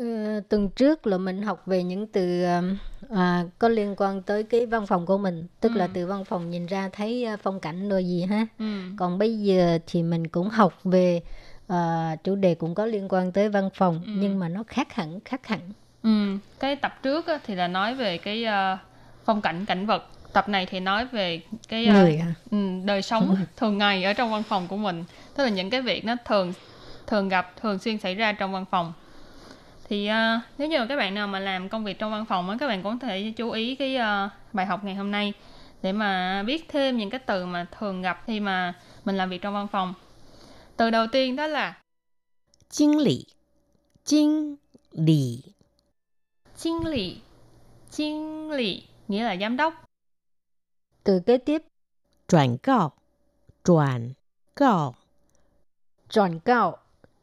Ừ, tuần trước là mình học về những từ à, có liên quan tới cái văn phòng của mình tức ừ. là từ văn phòng nhìn ra thấy à, phong cảnh rồi gì ha ừ. còn bây giờ thì mình cũng học về à, chủ đề cũng có liên quan tới văn phòng ừ. nhưng mà nó khác hẳn khác hẳn ừ. cái tập trước thì là nói về cái phong cảnh cảnh vật tập này thì nói về cái Người à? ừ, đời sống thường ngày ở trong văn phòng của mình tức là những cái việc nó thường thường gặp thường xuyên xảy ra trong văn phòng thì uh, nếu như các bạn nào mà làm công việc trong văn phòng á các bạn cũng có thể chú ý cái uh, bài học ngày hôm nay để mà biết thêm những cái từ mà thường gặp khi mà mình làm việc trong văn phòng. Từ đầu tiên đó là kinh lý kinh lý kinh lý kinh lý nghĩa là giám đốc. Từ kế tiếp chuyển cáo chuyển cáo chuyển cáo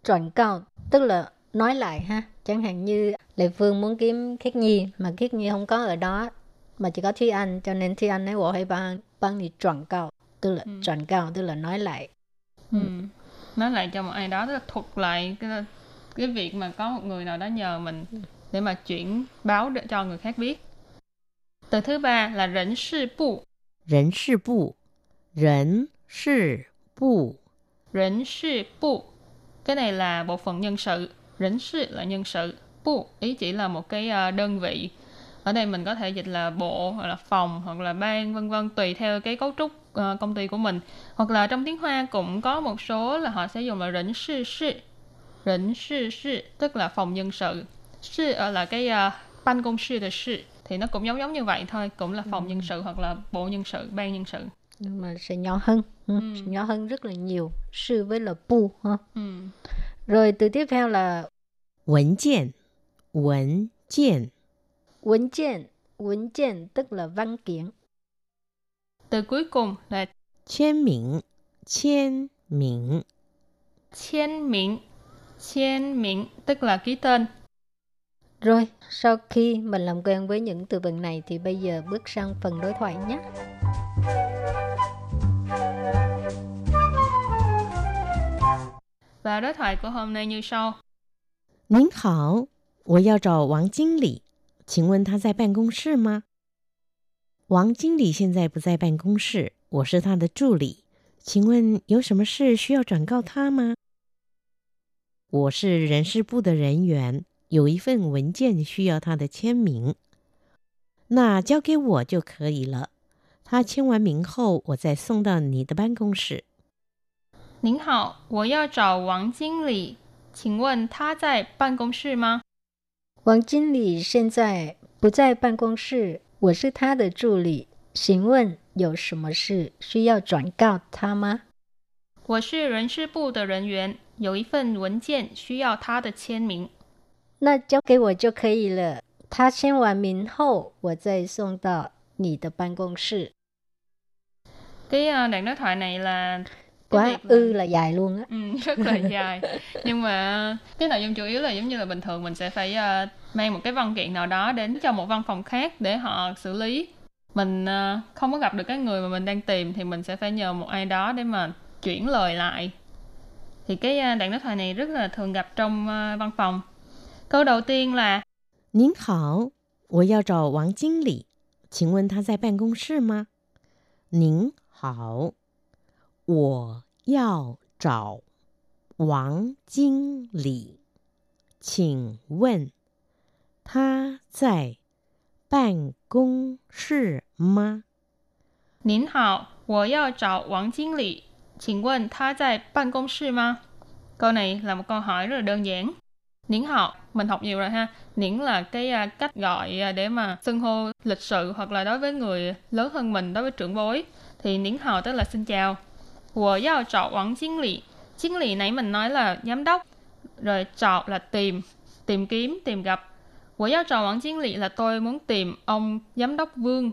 chuyển cáo tức là nói lại ha chẳng hạn như lệ phương muốn kiếm khiết nhi mà khiết nhi không có ở đó mà chỉ có thi anh cho nên thi anh nói bộ hay bằng bằng thì chuẩn cao tức là ừ. chuẩn cao tức là nói lại. Ừ. Ừ. nói lại cho một ai đó tức là thuật lại cái cái việc mà có một người nào đó nhờ mình để mà chuyển báo để cho người khác biết. Từ thứ ba là rỉnh sư bu rỉnh sư bu rỉnh sư bu rỉnh sư bu cái này là bộ phận nhân sự Rỉnh sự là nhân sự. Bu ý chỉ là một cái ờ, đơn vị. Ở đây mình có thể dịch là bộ hoặc là phòng hoặc là ban vân vân tùy theo cái cấu trúc uh, công ty của mình. Hoặc là trong tiếng Hoa cũng có một số là họ sẽ dùng là rỉnh sự sự. Rỉnh sự sự tức là phòng nhân sự. Sự là cái ban công sự de sự thì nó cũng giống giống như vậy thôi, cũng là phòng ừ. nhân sự hoặc là bộ nhân sự, ban nhân sự nhưng mà sẽ nhỏ hơn ừ. ừ. nhỏ hơn rất là nhiều sư với là bu ha ừ. Rồi từ tiếp theo là文kiện文kiện文kiện文kiện tức là văn kiện Từ cuối cùng là签名签名签名签名tức là ký tên Rồi, sau khi mình làm quen với những từ vựng này thì bây giờ bước sang phần đối thoại nhé. Và đối thoại của hôm nay như sau. 您好，我要找王经理，请问他在办公室吗？王经理现在不在办公室，我是他的助理，请问有什么事需要转告他吗？我是人事部的人员，有一份文件需要他的签名，那交给我就可以了。他签完名后，我再送到你的办公室。 您好，我要找王经理，请问他在办公室吗？王经理现在不在办公室，我是他的助理，请问有什么事需要转告他吗？我是人事部的人员，有一份文件需要他的签名，那交给我就可以了。他签完名后，我再送到你的办公室。Cái đoạn đối thoại này là quá ư là dài luôn á ừ, rất là dài nhưng mà cái nội dung chủ yếu là giống như là bình thường mình sẽ phải uh, mang một cái văn kiện nào đó đến cho một văn phòng khác để họ xử lý mình uh, không có gặp được cái người mà mình đang tìm thì mình sẽ phải nhờ một ai đó để mà chuyển lời lại thì cái uh, đoạn đối thoại này rất là thường gặp trong uh, văn phòng câu đầu tiên là 您好，我要找王经理，请问他在办公室吗？您好，我 要找王经理，请问他在办公室吗？您好，我要找王经理，请问他在办公室吗？Câu này là một câu hỏi rất là đơn giản. Niễn học, mình học nhiều rồi ha. Niễn là cái uh, cách gọi uh, để mà xưng hô lịch sự hoặc là đối với người lớn hơn mình, đối với trưởng bối. Thì niễn hào tức là xin chào. 我要找王经理. Chính lý nãy mình nói là giám đốc. Rồi chọn là tìm, tìm kiếm, tìm gặp. 我要找王经理 là tôi muốn tìm ông giám đốc Vương.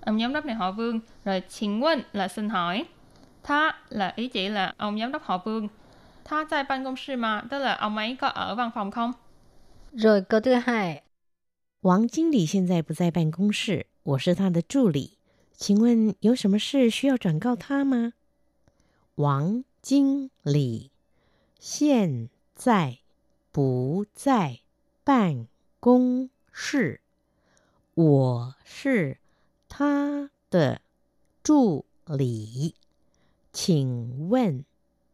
Ông giám đốc này họ Vương. Rồi 请问 là xin hỏi. Tha là ý chỉ là ông giám đốc họ Vương. Tha tại ban công sư mà, tức là ông ấy có ở văn phòng không? Rồi câu thứ hai. 王经理现在不在办公室，我是他的助理。请问有什么事需要转告他吗？ 王经理现在不在办公室，我是他的助理。请问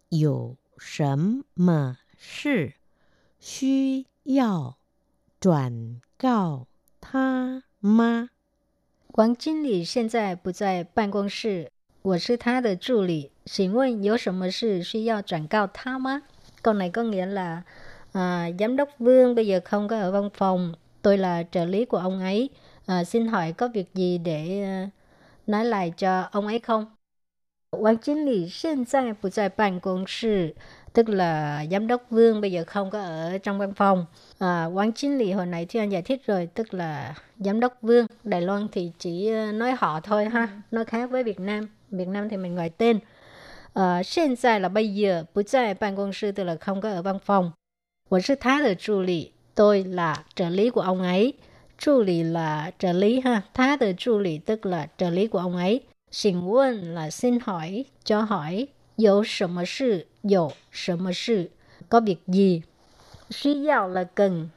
有什么事需要转告他吗？王经理现在不在办公室，我是他的助理。请问有什么事需要转告他吗？Câu này có nghĩa là à, giám đốc Vương bây giờ không có ở văn phòng, tôi là trợ lý của ông ấy. À, xin hỏi có việc gì để uh, nói lại cho ông ấy không? Quang chính lý hiện tại不在办公室 tức là giám đốc Vương bây giờ không có ở trong văn phòng. À, quán chính lý hồi nãy thì anh giải thích rồi, tức là giám đốc Vương. Đài Loan thì chỉ nói họ thôi ha, nó khác với Việt Nam. Việt Nam thì mình gọi tên. À, hiện tại là bây giờ, 不在办公室 tức là không có ở văn phòng. 我是他的助理, tôi là trợ lý của ông ấy. Trợ lý là trợ lý ha, 他的助理 tức là trợ lý của ông ấy. Xin 问 là xin hỏi, cho hỏi. 有什么事有什么事 có việc gì suy yếu là cần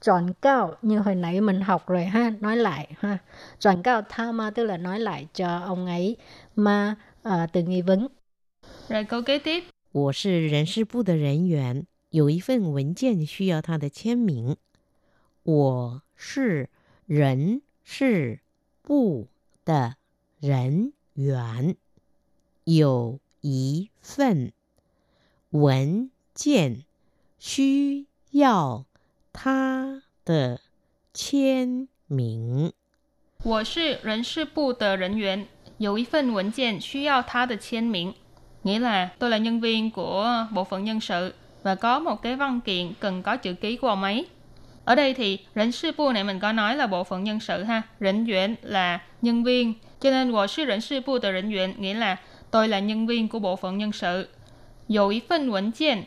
chọn cao như hồi nãy mình học rồi ha nói lại ha chọn cao tha ma tức là nói lại cho ông ấy mà à, từ nghi vấn 我是人事部的人员，有一份文件需要他的签名。我是人事部的人员，有一份文件需要他的签名。我是人事部的人员，有一份文件需要他的签名。nghĩa là tôi là nhân viên của bộ phận nhân sự và có một cái văn kiện cần có chữ ký của ông ấy. Ở đây thì rỉnh sư bu này mình có nói là bộ phận nhân sự ha, rỉnh duyện là nhân viên, cho nên wo sư rỉnh sư bu từ rỉnh duyện nghĩa là tôi là nhân viên của bộ phận nhân sự. Dù ý phân quẩn kiện,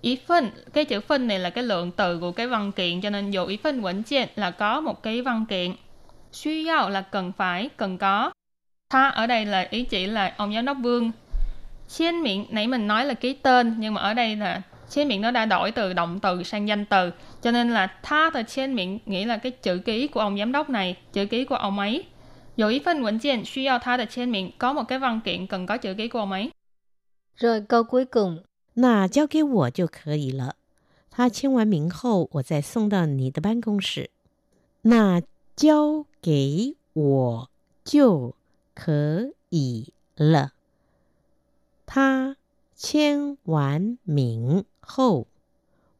ý phân, cái chữ phân này là cái lượng từ của cái văn kiện cho nên dù ý phân quẩn kiện là có một cái văn kiện. Suy yếu là cần phải, cần có. Tha ở đây là ý chỉ là ông giám đốc Vương Trên miệng, nãy mình nói là ký tên, nhưng mà ở đây là trên miệng nó đã đổi từ động từ sang danh từ. Cho nên là tha từ trên miệng nghĩa là cái chữ ký của ông giám đốc này, chữ ký của ông ấy. 有一份文件需要他的签名，có một cái văn kiện cần có chữ ký của ông ấy. Rồi câu cuối cùng. 那交给我就可以了。他签完名后，我再送到你的办公室。那交给我就可以了。 他签完名后，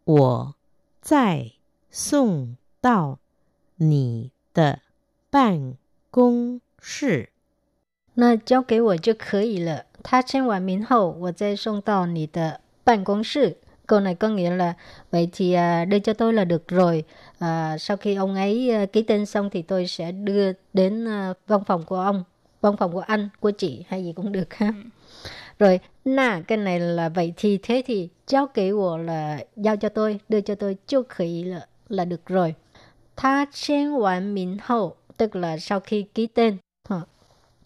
我再送到你的办公室。那交给我就可以了。他签完名后，我再送到你的办公室。Câu này có nghĩa là vậy thì à, đưa cho tôi là được rồi. À, sau khi ông ấy à, ký tên xong thì tôi sẽ đưa đến à, văn phòng của ông, văn phòng của anh, của chị hay gì cũng được ha. rồi nà cái này là vậy thì thế thì giao 给我 là giao cho tôi đưa cho tôi chưa khỉ là, là được rồi. Tha trên hoàn minh hậu tức là sau khi ký tên.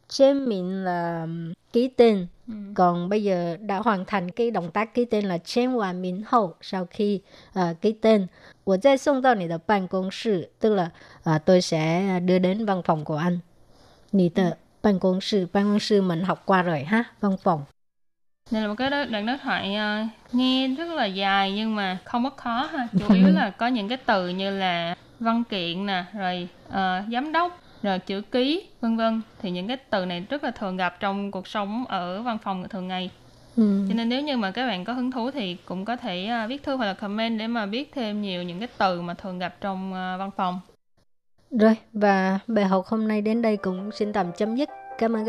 Trên mình là um, ký tên. Ừ. còn bây giờ đã hoàn thành cái động tác ký tên là trên hoàn minh hậu sau khi uh, ký tên. Tôi sẽ xong tao này là công sự tức là uh, tôi sẽ đưa đến văn phòng của anh. Nì tờ ừ. công sự ban công sự mình học qua rồi ha văn phòng đây là một cái đoạn đối thoại uh, nghe rất là dài nhưng mà không có khó ha. Chủ yếu là có những cái từ như là văn kiện nè rồi uh, giám đốc rồi chữ ký vân vân. Thì những cái từ này rất là thường gặp trong cuộc sống ở văn phòng thường ngày. Ừ. cho nên nếu như mà các bạn có hứng thú thì cũng có thể uh, viết thư hoặc là comment để mà biết thêm nhiều những cái từ mà thường gặp trong uh, văn phòng. Rồi và bài học hôm nay đến đây cũng xin tạm chấm dứt. Cảm ơn